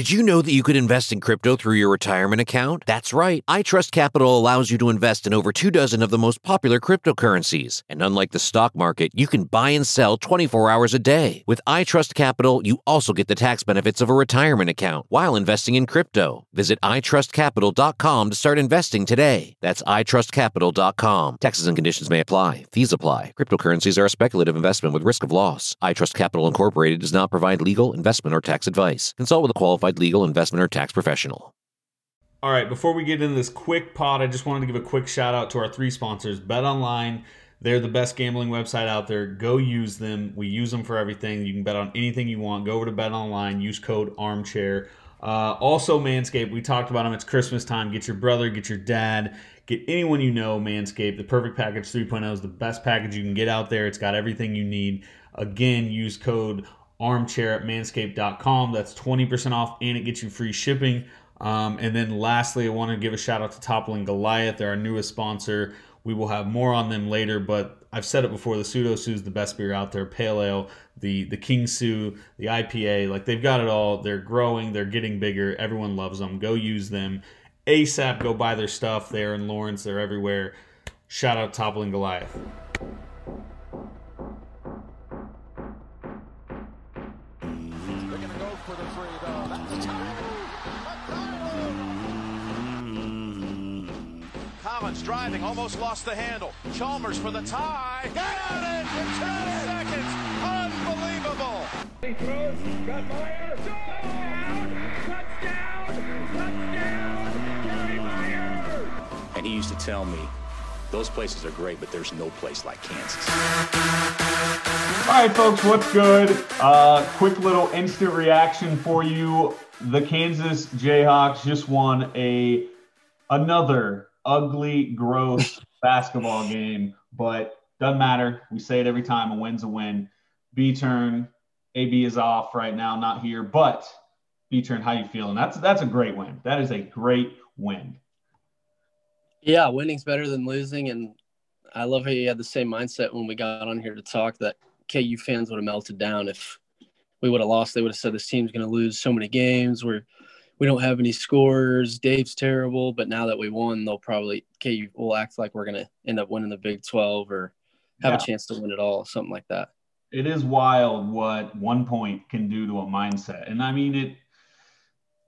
Did you know that you could invest in crypto through your retirement account? That's right. iTrust Capital allows you to invest in over two dozen of the most popular cryptocurrencies. And unlike the stock market, you can buy and sell 24 hours a day. With iTrust Capital, you also get the tax benefits of a retirement account while investing in crypto. Visit itrustcapital.com to start investing today. That's itrustcapital.com. Taxes and conditions may apply. Fees apply. Cryptocurrencies are a speculative investment with risk of loss. iTrust Capital Incorporated does not provide legal, investment, or tax advice. Consult with a qualified legal, investment, or tax professional. All right, before we get into this quick pod, I just wanted to give a quick shout out to our three sponsors Bet Online. They're the best gambling website out there. Go use them. We use them for everything. You can bet on anything you want. Go over to Bet Online, use code armchair. Uh, also, Manscaped, we talked about them. It's Christmas time. Get your brother, get your dad, get anyone you know Manscaped. The Perfect Package 3.0 is the best package you can get out there. It's got everything you need. Again, use code armchair at manscaped.com. That's 20% off and it gets you free shipping. Um, and then lastly, I want to give a shout out to Toppling Goliath. They're our newest sponsor. We will have more on them later, but I've said it before. The Pseudo Sue is the best beer out there. Pale Ale, the the King Sue, the IPA, like they've got it all. They're growing. They're getting bigger. Everyone loves them. Go use them ASAP. Go buy their stuff. They're in Lawrence. They're everywhere. Shout out Toppling Goliath. Almost lost the handle. Chalmers for the tie. Got it in 10 seconds. Unbelievable. He throws, got Meier. Touchdown! Touchdown! Kerry Meier! And he used to tell me, those places are great, but there's no place like Kansas. All right, folks, what's good? Uh, quick little instant reaction for you. The Kansas Jayhawks just won a another ugly, gross basketball game, but doesn't matter. We say it every time: a win's a win. B turn, AB is off right now, not here, but B turn, how you feeling? That's that's a great win. That is a great win. Yeah, winning's better than losing, and I love how you had the same mindset when we got on here to talk that KU fans would have melted down if we would have lost. They would have said this team's going to lose so many games. We're we don't have any scores. Dave's terrible, but now that we won, they'll probably KU will act like we're going to end up winning the Big 12 or have Yeah. a chance to win it all, something like that. it is wild what one point can do to a mindset. And I mean it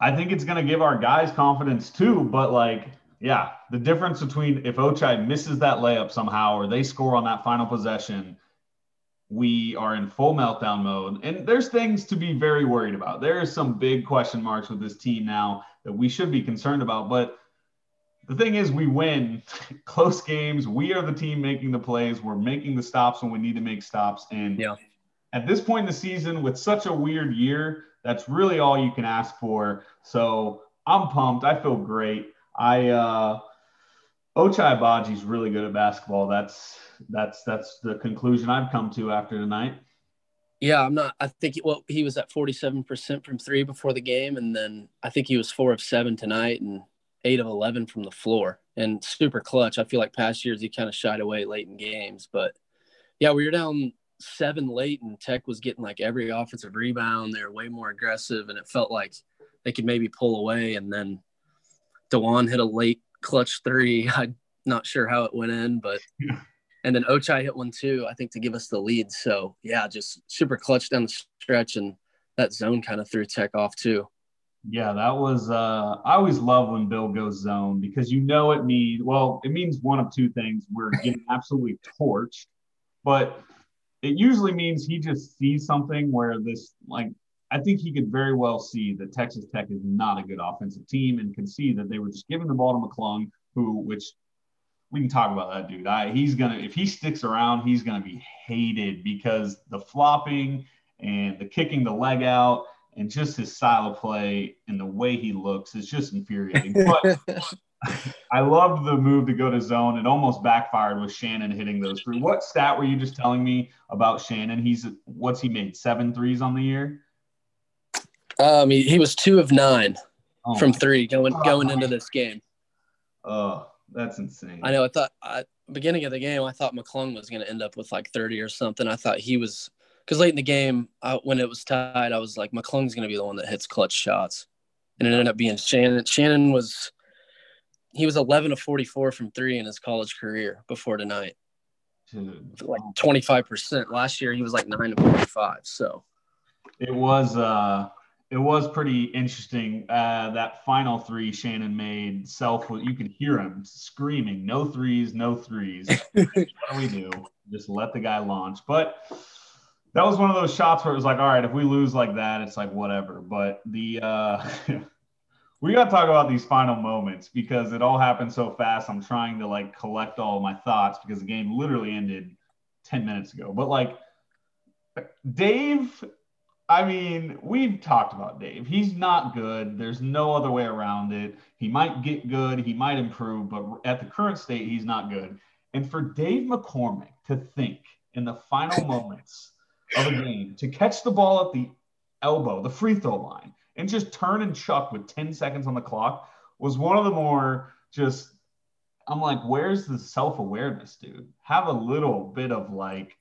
I think it's gonna give our guys confidence too, but like, yeah, the difference between if Ochai misses that layup somehow or they score on that final possession, we are in full meltdown mode. And there's things to be very worried about. There is some big question marks with this team now that we should be concerned about. But the thing is, we win close games. We are the team making the plays. We're making the stops when we need to make stops. And Yeah. at this point in the season, with such a weird year, that's really all you can ask for. So I'm pumped. I feel great. I uh Ochai Agbaji's really good at basketball. That's that's that's the conclusion I've come to after tonight. Yeah, I'm not. I think well, he was at 47% from three before the game, and then I think he was four of seven tonight and eight of 11 from the floor, and super clutch. I feel like past years he kind of shied away late in games, but yeah, we were down seven late, and Tech was getting like every offensive rebound. They were way more aggressive, and it felt like they could maybe pull away. And then Dajuan hit a late clutch three. I'm Not sure how it went in, but Yeah. and then Ochai hit one too, I think to give us the lead. So yeah, just super clutch down the stretch and that zone kind of threw Tech off too. Yeah, that was. Uh, I always love when Bill goes zone because you know it means well, it means one of two things: we're getting absolutely torched, but it usually means he just sees something where this, like, I think he could very well see that Texas Tech is not a good offensive team and can see that they were just giving the ball to McClung, who, which we can talk about that dude. I, he's gonna if he sticks around, he's gonna be hated because the flopping and the kicking the leg out and just his style of play and the way he looks is just infuriating. But I loved the move to go to zone. It almost backfired with Shannon hitting those three. What stat were you just telling me about Shannon? He's what's he made seven threes on the year? Um, he, he was two of nine Oh, from three going Oh, going into this game. oh, that's insane. I know. I thought I, beginning of the game, I thought McClung was going to end up with like 30 or something. I thought he was because late in the game, I, when it was tied, I was like, McClung's going to be the one that hits clutch shots, and it ended up being Shannon. Shannon was he was 11 of 44 from three in his college career before tonight, Dude, like 25 percent. Last year, he was like nine of 45. So It was uh it was pretty interesting. Uh that final three Shannon made self you could hear him screaming, no threes, no threes. what do we do? Just let the guy launch. But that was one of those shots where it was like, all right, if we lose like that, it's like whatever. But the uh we gotta talk about these final moments because it all happened so fast. I'm trying to like collect all my thoughts because the game literally ended 10 minutes ago. But like Dave I mean, we've talked about Dave. He's not good. There's no other way around it. He might get good, he might improve, but at the current state, he's not good. And for Dave McCormack to think in the final moments of a game to catch the ball at the elbow, the free throw line, and just turn and chuck with 10 seconds on the clock was one of the more just I'm like, where's the self-awareness, dude? Have a little bit of like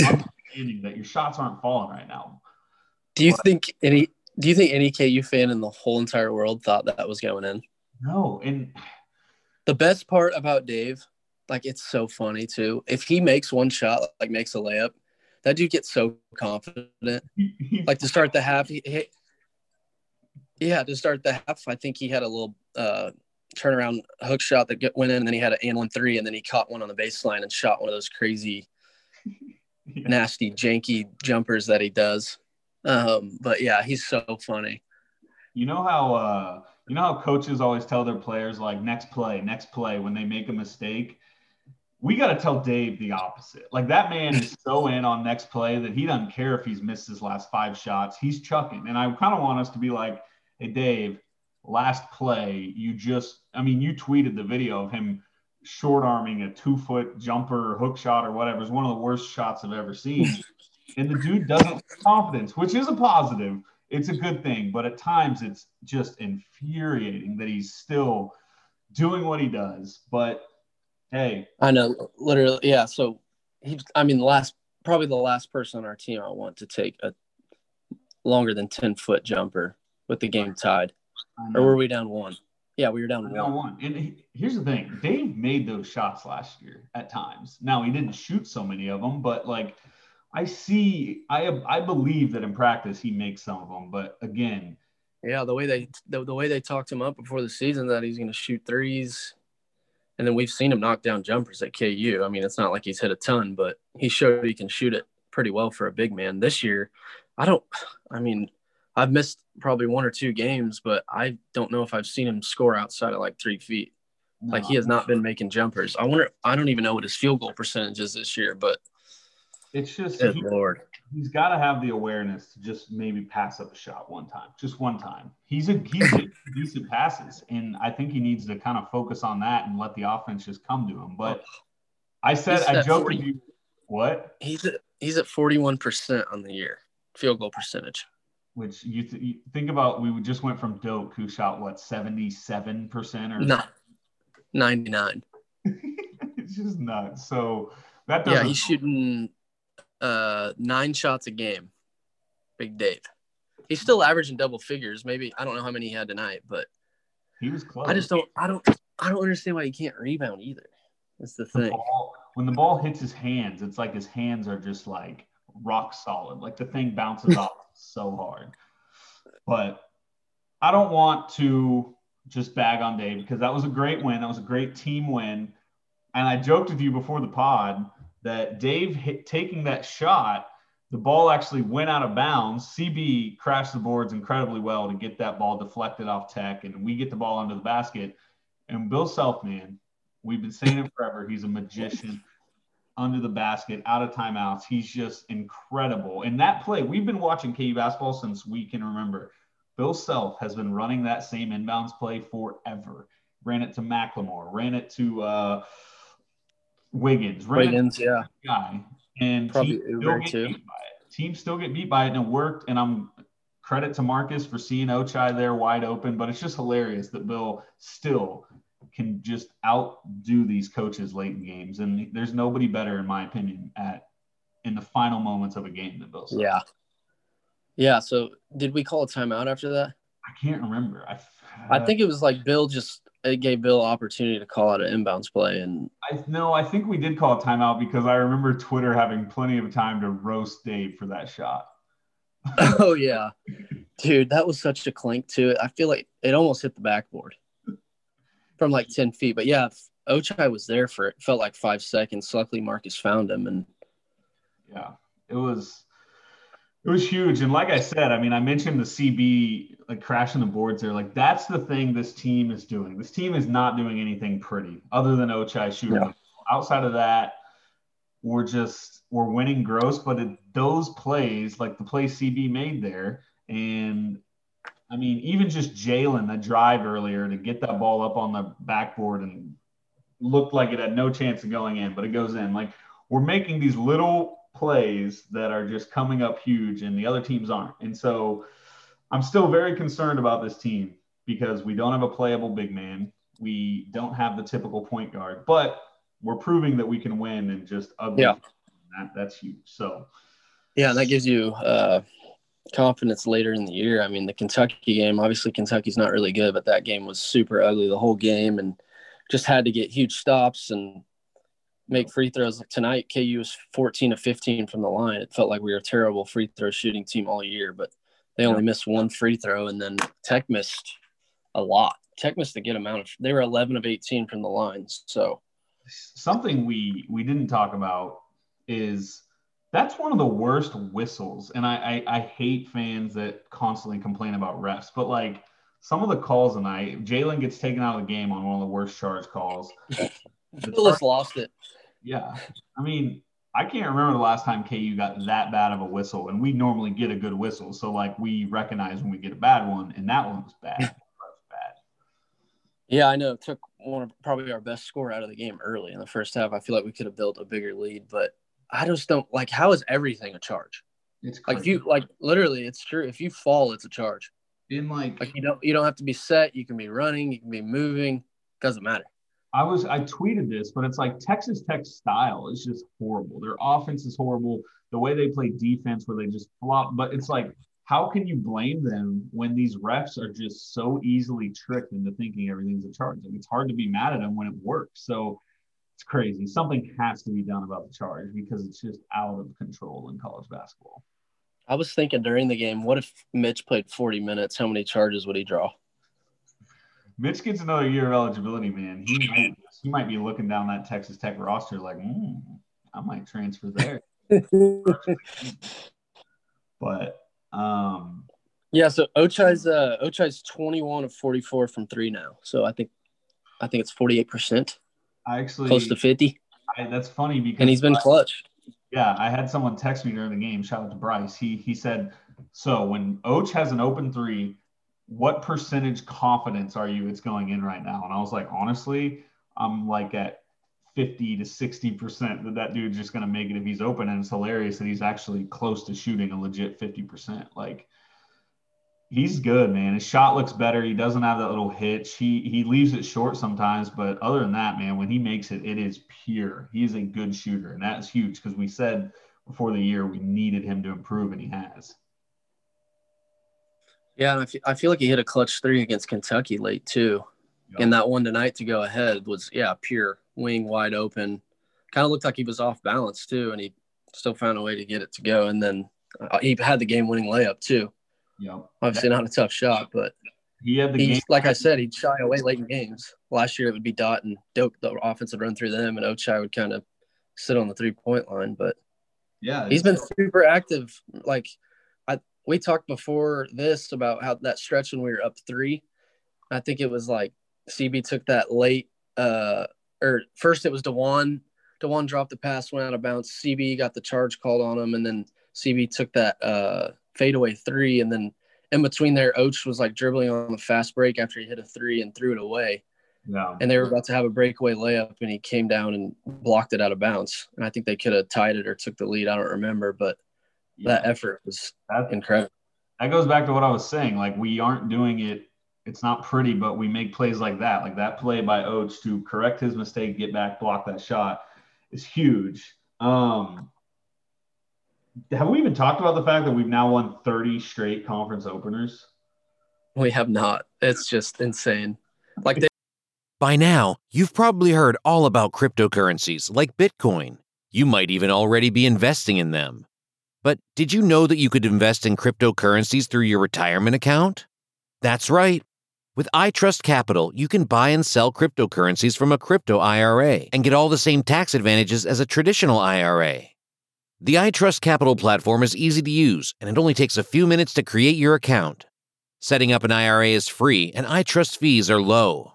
understanding that your shots aren't falling right now. Do you think any do you think any KU fan in the whole entire world thought that was going in? No, and The best part about Dave, like it's so funny too. If he makes one shot, like makes a layup, that dude gets so confident. Like to start the half, he, he yeah, to start the half, I think he had a little uh turnaround hook shot that went in, and then he had an and one three, and then he caught one on the baseline and shot one of those crazy, yeah. nasty, janky jumpers that he does. Um, but yeah, he's so funny. you know how uh, you know how coaches always tell their players like next play, next play when they make a mistake. We got to tell Dave the opposite. Like that man is so in on next play that he doesn't care if he's missed his last five shots. He's chucking, and I kind of want us to be like, "Hey, Dave, last play, you just, I mean, you tweeted the video of him short arming a two foot jumper hook shot or whatever. It's one of the worst shots I've ever seen. and the dude doesn't have confidence, which is a positive. It's a good thing, but at times it's just infuriating that he's still doing what he does. But hey, I know, literally, yeah. So he, I mean, the last probably the last person on our team I want to take a longer than ten foot jumper with the game tied, or were we down one? Yeah, we were down Down one. one. And he- here's the thing Dave made those shots last year at times. Now, he didn't shoot so many of them, but like I see, I, I believe that in practice he makes some of them. But again, Yeah, the way they the, the way they talked him up before the season that he's going to shoot threes, and then we've seen him knock down jumpers at KU. I mean, it's not like he's hit a ton, but he showed he can shoot it pretty well for a big man. This year, I don't. I mean, I've missed probably one or two games, but I don't know if I've seen him score outside of like three feet. Like he has not been making jumpers. I wonder. I don't even know what his field goal percentage is this year, but it's just good he- lord. he's got to have the awareness to just maybe pass up a shot one time, just one time. He's a he's a decent passes, and I think he needs to kind of focus on that and let the offense just come to him. But I said He's I joked 40. with you. What? He's at he's at forty one percent on the year field goal percentage. Which you, th- you think about? We just went from Doke, who shot what seventy seven percent or No, ninety nine. it's just nuts. So that Yeah, he's shooting uh nine shots a game. Big Dave. He's still averaging double figures. Maybe I don't know how many he had tonight, but he was close. I just don't I don't I don't understand why he can't rebound either. That's the The thing. ball, when the ball hits his hands, it's like his hands are just like rock solid. Like the thing bounces off so hard. But I don't want to just bag on Dave because that was a great win. That was a great team win. And I joked with you before the pod that Dave hit, taking that shot, the ball actually went out of bounds. CB crashed the boards incredibly well to get that ball deflected off Tech, and we get the ball under the basket. And Bill Self, man, we've been saying it forever. He's a magician under the basket, out of timeouts. He's just incredible. And that play, we've been watching KU basketball since we can remember. Bill Self has been running that same inbounds play forever. Ran it to McLemore, ran it to uh, Wiggins, it Wiggins, yeah. guy, and Probably teams still Uber, get too. beat by it. Teams still get beat by it, and it worked. And I'm credit to Marcus for seeing Ochai there wide open, but it's just hilarious that Bill still can just outdo these coaches late in games. And there's nobody better, in my opinion, at in the final moments of a game than Bill. Yeah. Yeah. So did we call a timeout after that? I can't remember. I, I think it was like Bill just it gave Bill opportunity to call out an inbounds play and I no, I think we did call a timeout because I remember Twitter having plenty of time to roast Dave for that shot. oh yeah. Dude, that was such a clink to it. I feel like it almost hit the backboard from like 10 feet. But yeah, Ochai was there for it felt like five seconds. Luckily Marcus found him and yeah it was it was huge. And like i said i mean i mentioned the cb like crashing the boards there. Like that's the thing this team is doing. This team is not doing anything pretty other than ochai shooting Yeah. outside of that we're just we're winning gross but it, those plays like the play cb made there and i mean even just jalen that drive earlier to get that ball up on the backboard and looked like it had no chance of going in but it goes in. Like we're making these little plays that are just coming up huge and the other teams aren't. And so I'm still very concerned about this team because we don't have a playable big man. We don't have the typical point guard, but we're proving that we can win and just ugly. Yeah. That, that's huge. So yeah, that gives you uh confidence later in the year. I mean, the Kentucky game, obviously Kentucky's not really good, but that game was super ugly the whole game and just had to get huge stops and make free throws. Like tonight, KU was 14 to 15 from the line. It felt like we were a terrible free throw shooting team all year, but they only missed one free throw, and then Tech missed a lot. Tech missed a good amount of. They were 11 of 18 from the lines. So something we we didn't talk about is that's one of the worst whistles and I, I i hate fans that constantly complain about refs but like some of the calls tonight jalen gets taken out of the game on one of the worst charge calls Phyllis lost it. Yeah i mean i can't remember the last time ku got that bad of a whistle and we normally get a good whistle so like we recognize when we get a bad one and that one was bad bad Yeah, I know. It took one of probably our best score out of the game early in the first half. I feel like we could have built a bigger lead, but I just don't like how is everything a charge? it's Like if you like literally it's true. If you fall, it's a charge. in like Like you don't you don't have to be set, you can be running, you can be moving, doesn't matter. I was I tweeted this, but it's like Texas Tech style is just horrible. Their offense is horrible. The way they play defense, where they just flop, but it's like, how can you blame them when these refs are just so easily tricked into thinking everything's a charge? Like it's hard to be mad at them when it works. So it's crazy. Something has to be done about the charge because it's just out of control in college basketball. I was thinking during the game, what if Mitch played 40 minutes? How many charges would he draw? Mitch gets another year of eligibility, man. He might he might be looking down that Texas Tech roster like, mm, I might transfer there. But um, Yeah, so Ochai's uh Ochai's 21 of 44 from 3 now. So I think I think it's 48%, I actually close to 50. I, that's funny because And he's been clutch. yeah, I had someone text me during the game. Shout out to Bryce. He he said, so when Och has an open three, what percentage confidence are you it's going in right now? And I was like, honestly, I'm like at 50 to 60 percent that that dude's just going to make it if he's open. And it's hilarious that he's actually close to shooting a legit 50 percent. Like he's good, man. His shot looks better. He doesn't have that little hitch. He he leaves it short sometimes, but other than that, man, when he makes it, it is pure. He is a good shooter, and that's huge because we said before the year we needed him to improve, and he has. Yeah, and I feel, like he hit a clutch three against Kentucky late too. Yep. And that one tonight to go ahead was yeah, pure wing wide open. Kind of looked like he was off balance too, and he still found a way to get it to go. And then uh, he had the game winning layup too. Yeah, obviously not a tough shot, but he had the game. Like I said, he'd shy away late in games. Last year it would be Dot and Doke. The offense would run through them, and Ochai would kind of sit on the three point line. But yeah, he's been super active. Like we talked before this about how that stretch when we were up three. I think it was like CB took that late. Uh, or first it was Dajuan. Dajuan dropped the pass, went out of bounds. CB got the charge called on him, and then CB took that uh, fadeaway three, and then in between there, Oach was like dribbling on the fast break after he hit a three and threw it away. Yeah. And they were about to have a breakaway layup, and he came down and blocked it out of bounds. And I think they could have tied it or took the lead. I don't remember, but yeah. that effort was That's, incredible. That goes back to what I was saying. Like we aren't doing it. It's not pretty, but we make plays like that. Like that play by Oach to correct his mistake, get back, block that shot is huge. Um, have we even talked about the fact that we've now won 30 straight conference openers? We have not. It's just insane. Like they- By now, you've probably heard all about cryptocurrencies like Bitcoin. You might even already be investing in them. But did you know that you could invest in cryptocurrencies through your retirement account? That's right. With iTrust Capital, you can buy and sell cryptocurrencies from a crypto IRA and get all the same tax advantages as a traditional IRA. The iTrust Capital platform is easy to use, and it only takes a few minutes to create your account. Setting up an IRA is free, and iTrust fees are low.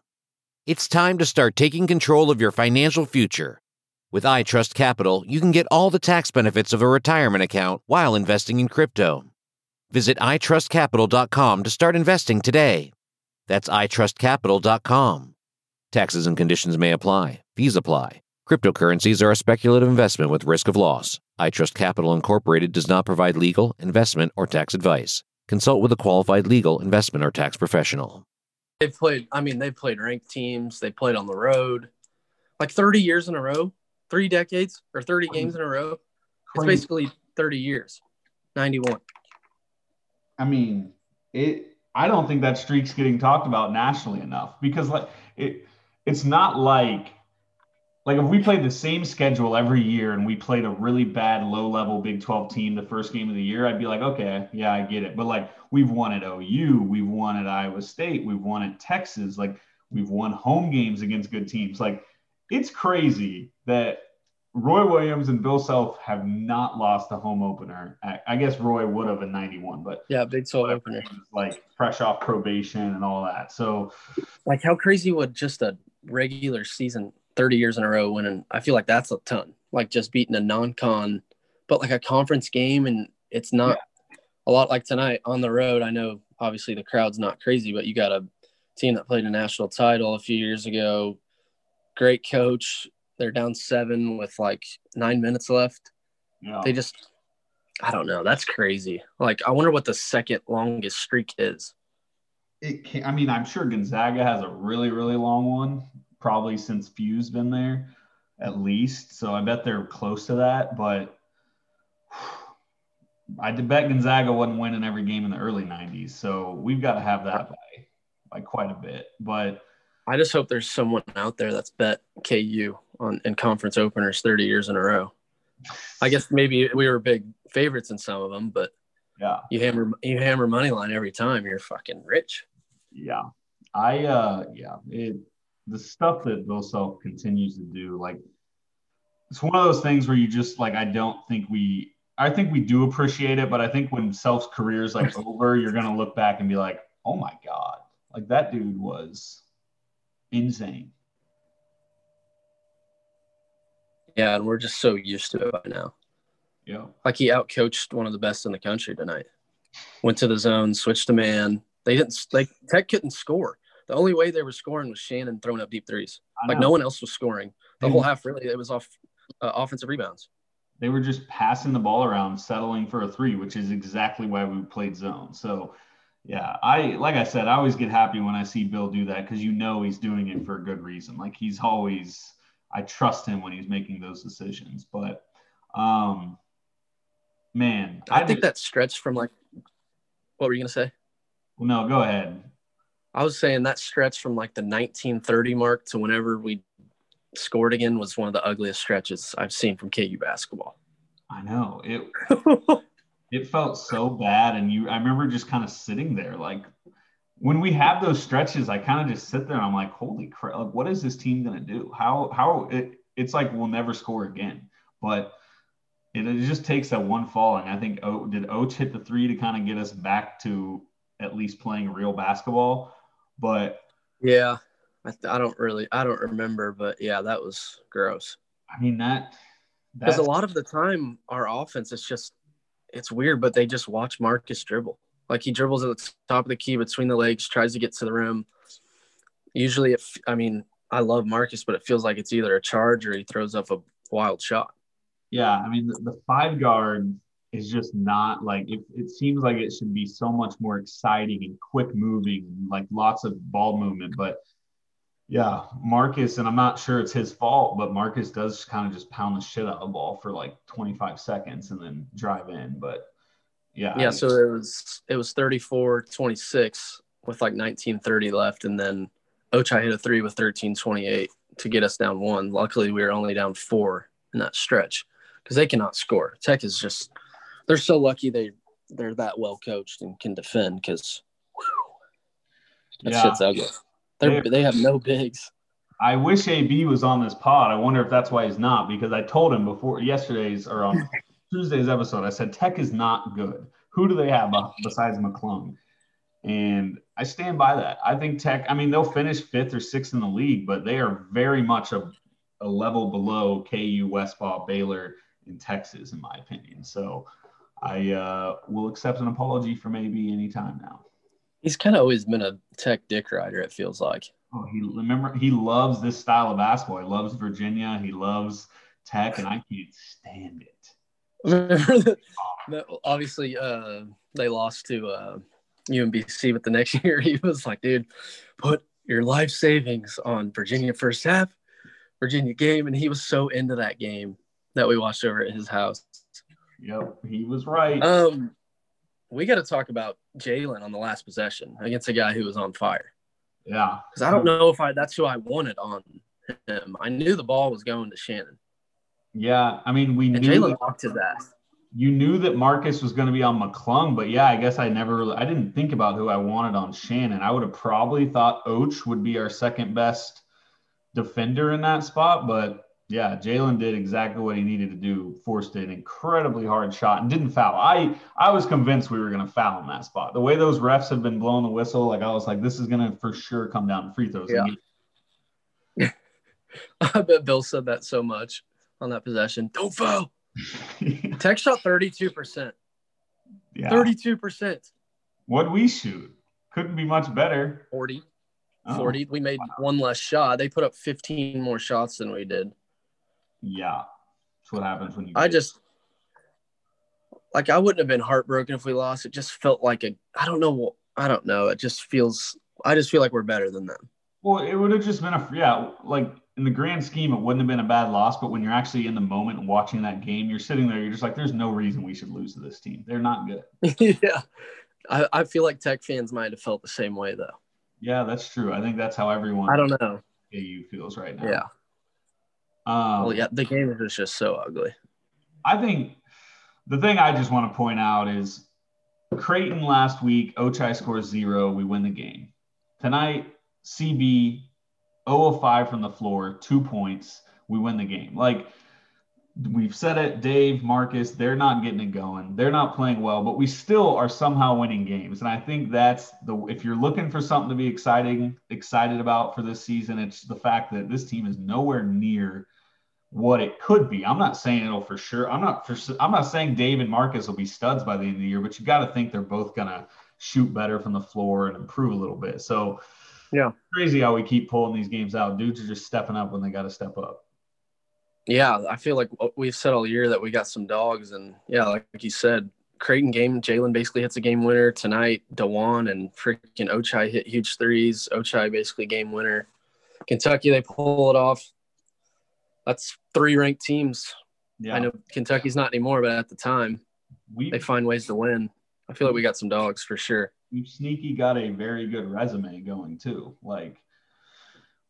It's time to start taking control of your financial future. With iTrust Capital, you can get all the tax benefits of a retirement account while investing in crypto. Visit itrustcapital.com to start investing today. That's itrustcapital.com. Taxes and conditions may apply. Fees apply. Cryptocurrencies are a speculative investment with risk of loss. iTrust Capital Incorporated does not provide legal, investment, or tax advice. Consult with a qualified legal, investment, or tax professional. They've played, I mean, they've played ranked teams, they played on the road like 30 years in a row, three decades or 30 games in a row. It's basically 30 years, 91. I mean, it, I don't think that streak's getting talked about nationally enough because like it, it's not like like if we played the same schedule every year and we played a really bad low level Big 12 team the first game of the year, I'd be like, okay, yeah, I get it. But like we've won at OU, we've won at Iowa State, we've won at Texas, like we've won home games against good teams. Like it's crazy that Roy Williams and Bill Self have not lost a home opener. I, I guess Roy would have in 91, but yeah, Big 12 opener. Like fresh off probation and all that. So like how crazy would just a regular season 30 years in a row winning. I feel like that's a ton. Like just beating a non-con, but like a conference game, and it's not yeah. a lot like tonight on the road. I know obviously the crowd's not crazy, but you got a team that played a national title a few years ago. Great coach. They're down seven with like nine minutes left. Yeah. They just, I don't know. That's crazy. Like, I wonder what the second longest streak is. It can, I mean, I'm sure Gonzaga has a really, really long one probably since Few's been there, at least. So I bet they're close to that. But I bet Gonzaga wasn't winning every game in the early 90s. So we've got to have that by, by quite a bit. But I just hope there's someone out there that's bet KU on in conference openers 30 years in a row. I guess maybe we were big favorites in some of them, but yeah, you hammer you hammer money line every time, you're fucking rich. Yeah, I uh yeah it the stuff that Bill Self continues to do, like it's one of those things where you just like I don't think we I think we do appreciate it, but I think when Self's career is like over, you're gonna look back and be like, oh my God, like that dude was insane. Yeah, and we're just so used to it by now. Yeah. Like he outcoached one of the best in the country tonight. Went to the zone, switched to man. They didn't like Tech couldn't score. The only way they were scoring was Shannon throwing up deep threes. Like no one else was scoring. The whole half really it was off uh, offensive rebounds. They were just passing the ball around, settling for a three, which is exactly why we played zone. So, yeah, I like I said, I always get happy when I see Bill do that because you know he's doing it for a good reason. Like he's always, I trust him when he's making those decisions. But, um, man, I, I think that stretch from like, what were you gonna say? Well, no, go ahead. I was saying that stretch from like the 1930 mark to whenever we scored again was one of the ugliest stretches I've seen from KU basketball. I know it. it felt so bad, and you. I remember just kind of sitting there, like when we have those stretches. I kind of just sit there, and I'm like, "Holy crap! Like, what is this team gonna do? How? How? It, it's like we'll never score again." But it, it just takes that one fall, and I think oh, did Oach hit the three to kind of get us back to at least playing real basketball, but yeah, I, I don't really, I don't remember, but yeah, that was gross. I mean that because a lot of the time our offense is just it's weird, but they just watch Marcus dribble. Like he dribbles at the top of the key between the legs, tries to get to the rim. Usually, if I mean, I love Marcus, but it feels like it's either a charge or he throws up a wild shot. Yeah, I mean, the, five guard is just not like it, it seems like it should be so much more exciting and quick moving, like lots of ball movement. But yeah, Marcus, and I'm not sure it's his fault, but Marcus does kind of just pound the shit out of the ball for like 25 seconds and then drive in. But yeah. Yeah. So it was it was 34 26 with like 1930 left. And then Ochai hit a three with 13 28 to get us down one. Luckily, we were only down four in that stretch because they cannot score. Tech is just, they're so lucky they, they're that well coached and can defend because that yeah. shit's ugly. They're, they have no bigs. I wish AB was on this pod. I wonder if that's why he's not because I told him before yesterday's or on Tuesday's episode, I said Tech is not good. Who do they have besides McClung? And I stand by that. I think Tech, I mean, they'll finish fifth or sixth in the league, but they are very much a, a level below KU, Westball, Baylor, in Texas, in my opinion. So I uh, will accept an apology from AB anytime now. He's kind of always been a tech dick rider. It feels like. Oh, he remember he loves this style of basketball. He loves Virginia. He loves Tech, and I can't stand it. Remember that, obviously, uh, they lost to uh, UMBC, but the next year he was like, "Dude, put your life savings on Virginia first half, Virginia game," and he was so into that game that we watched over at his house. Yep, he was right. Um, we got to talk about Jalen on the last possession against a guy who was on fire. Yeah. Because I don't know if I that's who I wanted on him. I knew the ball was going to Shannon. Yeah. I mean, we and knew Jalen walked his ass. You knew that Marcus was going to be on McClung, but yeah, I guess I never really, I didn't think about who I wanted on Shannon. I would have probably thought Oach would be our second best defender in that spot, but yeah, Jalen did exactly what he needed to do, forced an incredibly hard shot and didn't foul. I I was convinced we were going to foul in that spot. The way those refs have been blowing the whistle, like I was like, this is going to for sure come down to free throws. Yeah. I bet Bill said that so much on that possession. Don't foul. Tech shot 32%. Yeah. 32%. What'd we shoot? Couldn't be much better. 40. 40. We made wow. one less shot. They put up 15 more shots than we did. Yeah, that's what happens when you. I just like I wouldn't have been heartbroken if we lost. It just felt like a I don't know I don't know. It just feels I just feel like we're better than them. Well, it would have just been a yeah like in the grand scheme it wouldn't have been a bad loss, but when you're actually in the moment watching that game, you're sitting there, you're just like, there's no reason we should lose to this team. They're not good. yeah, I, I feel like Tech fans might have felt the same way though. Yeah, that's true. I think that's how everyone. I don't know. AU feels right now. Yeah. Um, well, yeah, the game is just so ugly. I think the thing I just want to point out is Creighton last week, Ochai scores zero. We win the game. Tonight, CB 0 of 5 from the floor, two points. We win the game. Like we've said it, Dave, Marcus, they're not getting it going. They're not playing well, but we still are somehow winning games. And I think that's the if you're looking for something to be exciting, excited about for this season, it's the fact that this team is nowhere near what it could be. I'm not saying it'll for sure. I'm not for I'm not saying Dave and Marcus will be studs by the end of the year, but you got to think they're both gonna shoot better from the floor and improve a little bit. So yeah, crazy how we keep pulling these games out. Dudes are just stepping up when they got to step up. Yeah, I feel like we've said all year that we got some dogs, and yeah, like you said, Creighton game, Jalen basically hits a game winner tonight. Dajuan and freaking Ochai hit huge threes. Ochai basically game winner. Kentucky, they pull it off that's three ranked teams. Yeah. I know Kentucky's not anymore, but at the time, we they find ways to win. I feel like we got some dogs for sure. we've sneaky got a very good resume going too. Like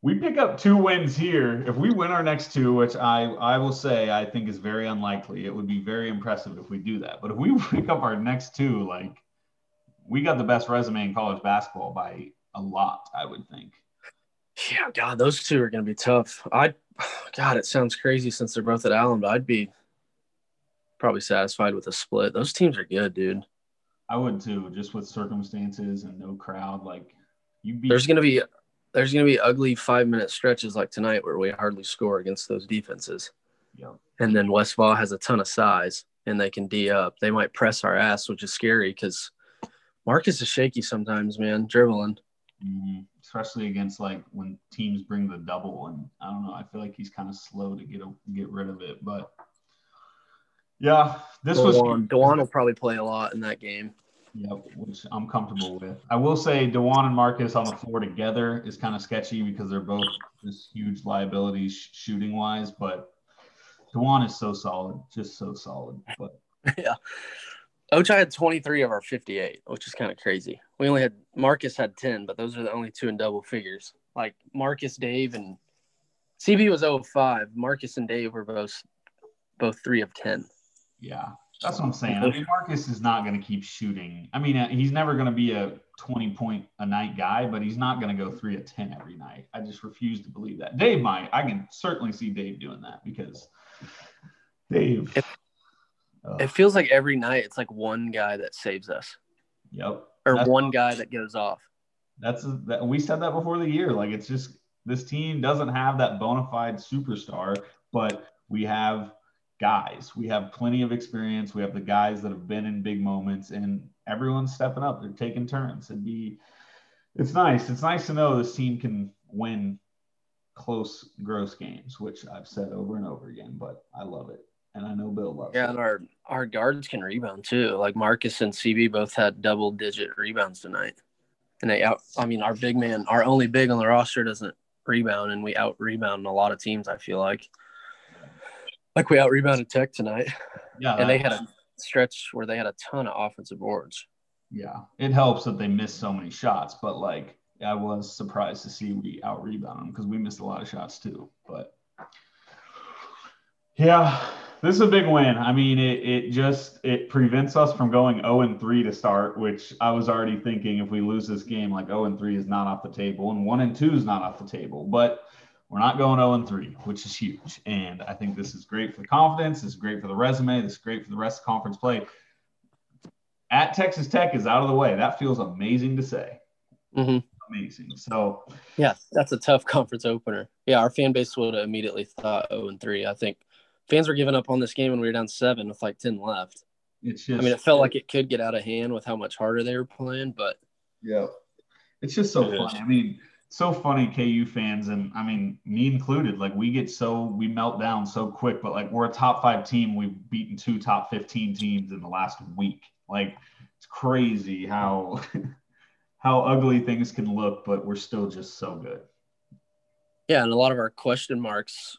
we pick up two wins here. If we win our next two, which I I will say I think is very unlikely, it would be very impressive if we do that. But if we pick up our next two, like we got the best resume in college basketball by a lot, I would think. Yeah, God, those two are going to be tough. I, God, it sounds crazy since they're both at Allen, but I'd be probably satisfied with a split. Those teams are good, dude. I would too, just with circumstances and no crowd. Like you beat There's going to be there's going to be ugly five minute stretches like tonight where we hardly score against those defenses. Yeah. And then Westfall has a ton of size and they can D up. They might press our ass, which is scary because Marcus is shaky sometimes, man, dribbling. Mhm. Especially against like when teams bring the double, and I don't know. I feel like he's kind of slow to get a, get rid of it, but yeah, this was Dajuan, Dajuan will probably play a lot in that game. Yep, which I'm comfortable with. I will say Dajuan and Marcus on the floor together is kind of sketchy because they're both just huge liabilities sh- shooting wise, but Dajuan is so solid, just so solid. But yeah. Ochai had 23 of our 58, which is kind of crazy. We only had Marcus had 10, but those are the only two in double figures. Like Marcus, Dave, and CB was 05. Marcus and Dave were both both three of 10. yeah, that's what I'm saying. I mean, Marcus is not going to keep shooting. I mean, uh, he's never going to be a 20 point a night guy, but he's not going to go three of 10 every night. I just refuse to believe that. Dave might. I can certainly see Dave doing that because Dave. If- Ugh, It feels like every night it's like one guy that saves us yep. Or That's- one guy that goes off. That's that we said that before the year. Like it's just this team doesn't have that bona fide superstar, but we have guys. We have plenty of experience. We have the guys that have been in big moments, and everyone's stepping up. They're taking turns. It'd be, it's nice. It's nice to know this team can win close, gross games, which I've said over and over again. But I love it, and I know Bill loves Yeah, it. and our our guards can rebound too. Like Marcus and CB both had double digit rebounds tonight. And they out I mean our big man, our only big on the roster doesn't rebound and we out rebound a lot of teams, I feel like. Like we out rebounded Tech tonight. Yeah, And they had a stretch where they had a ton of offensive boards. Yeah, it helps that they missed so many shots, but like I was surprised to see we out rebound them because we missed a lot of shots too. But yeah, this is a big win. I mean, it it just it prevents us from going 0 and 3 to start, which I was already thinking if we lose this game, like 0 and 3 is not off the table, and 1 and 2 is not off the table. But we're not going 0 and 3, which is huge. And I think this is great for the confidence. This is great for the resume. This is great for the rest of conference play at Texas Tech is out of the way. That feels amazing to say. hmm Amazing. So Yeah, that's a tough conference opener. Yeah, our fan base would have immediately thought 0 and 3. I think fans were giving up on this game when we were down seven with like 10 left. it's just I mean, it felt like it could get out of hand with how much harder they were playing, but yeah. It's just so It funny. is. I mean, so funny KU fans and I mean me included. Like we get so we melt down so quick, but like we're a top five team. We've beaten two top 15 teams in the last week. Like it's crazy how how ugly things can look, but we're still just so good. Yeah, and a lot of our question marks,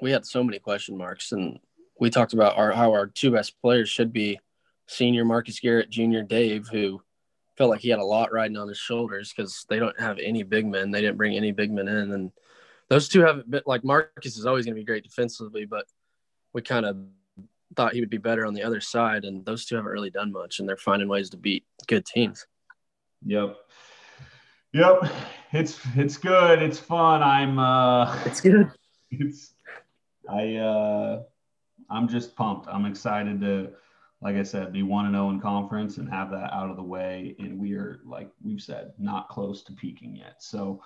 we had so many question marks, and we talked about our how our two best players should be senior Marcus Garrett, junior Dave, who felt like he had a lot riding on his shoulders because they don't have any big men. They didn't bring any big men in, and those two haven't been like Marcus is always going to be great defensively, but we kind of thought he would be better on the other side, and those two haven't really done much, and they're finding ways to beat good teams. Yep. Yep. It's it's good. It's fun. I'm uh It's good. it's I uh I'm just pumped. I'm excited to like I said, be one and zero in conference and have that out of the way. And we are like we've said, not close to peaking yet. So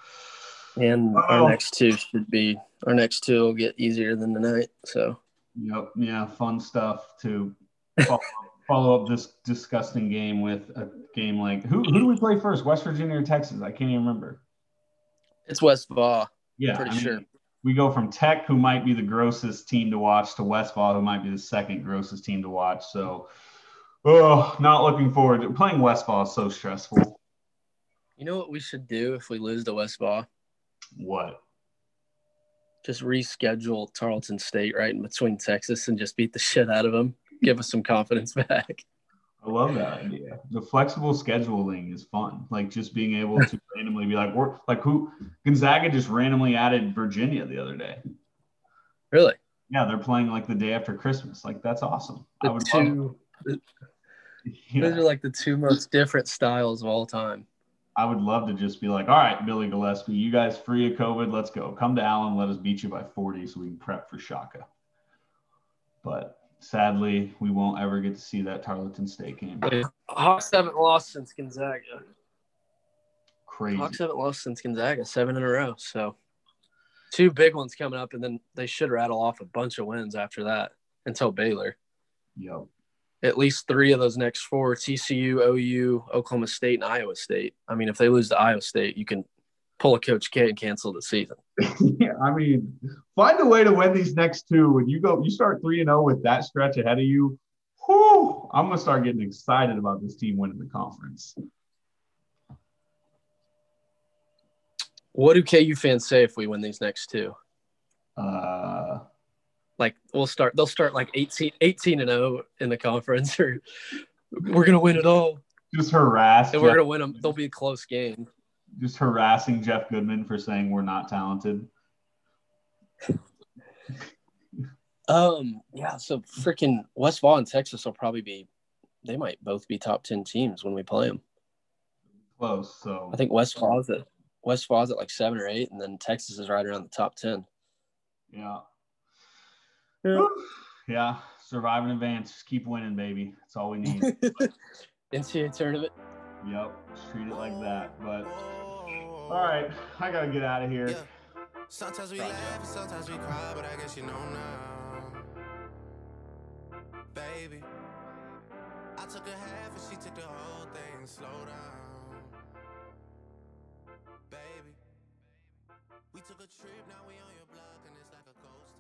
And Oh. our next two should be our next two will get easier than tonight. So yep, yeah, fun stuff to follow, follow up this disgusting game with a game like who who do we play first? West Virginia or Texas? I can't even remember. it's West Vaugh. Yeah, Pretty I mean, sure. We go from Tech, who might be the grossest team to watch, to Westfall, who might be the second grossest team to watch. So, oh, not looking forward to playing Westfall. Is so stressful. You know what we should do if we lose to West Vaugh? What? Just reschedule Tarleton State right in between Texas and just beat the shit out of them. Give us some confidence back. I love that idea. The flexible scheduling is fun. Like just being able to randomly be like, we're like who Gonzaga just randomly added Virginia the other day. Really? Yeah, they're playing like the day after Christmas. Like that's awesome. The I would two, love. Those Yeah, are like the two most different styles of all time. I would love to just be like, all right, Billy Gillispie, you guys free of COVID, let's go. Come to Allen, let us beat you by 40 so we can prep for Shaka. But sadly, we won't ever get to see that Tarleton State game. Hawks haven't lost since Gonzaga. Crazy. Hawks haven't lost since Gonzaga, seven in a row. So two big ones coming up, and then they should rattle off a bunch of wins after that until Baylor. Yep. At least three of those next four TCU, OU, Oklahoma State, and Iowa State. I mean, if they lose to Iowa State, you can pull a Coach K and cancel the season. yeah, I mean, find a way to win these next two. When you go, you start three and zero with that stretch ahead of you. Whew, I'm gonna start getting excited about this team winning the conference. What do KU fans say if we win these next two? Uh, Like we'll start, they'll start like 18, 18 and 0 in the conference, or we're gonna win it all, just harass. and we're gonna win them. They'll be a close game. just harassing Jeff Goodman for saying we're not talented. Um, yeah. So freaking Westfall and Texas will probably be. They might both be top ten teams when we play them. Close. So I think Westfall's at Westfall's at like seven or eight, and then Texas is right around the top ten. yeah. Yeah. Yeah. Survive in advance. Just keep winning, baby. That's all we need. NCAA tournament. yep. Just treat it like that. But all right, I gotta get out of here. Sometimes we laugh and sometimes we cry, but I guess you know now. Baby, I took a half and she took the whole thing. Slow down. Took a trip, now we on your block and it's like a ghost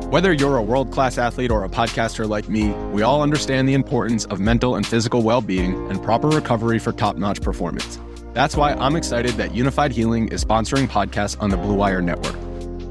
town. Whether you're a world class athlete or a podcaster like me, we all understand the importance of mental and physical well being and proper recovery for top notch performance. That's why I'm excited that Unifyd Healing is sponsoring podcasts on the Blue Wire Network.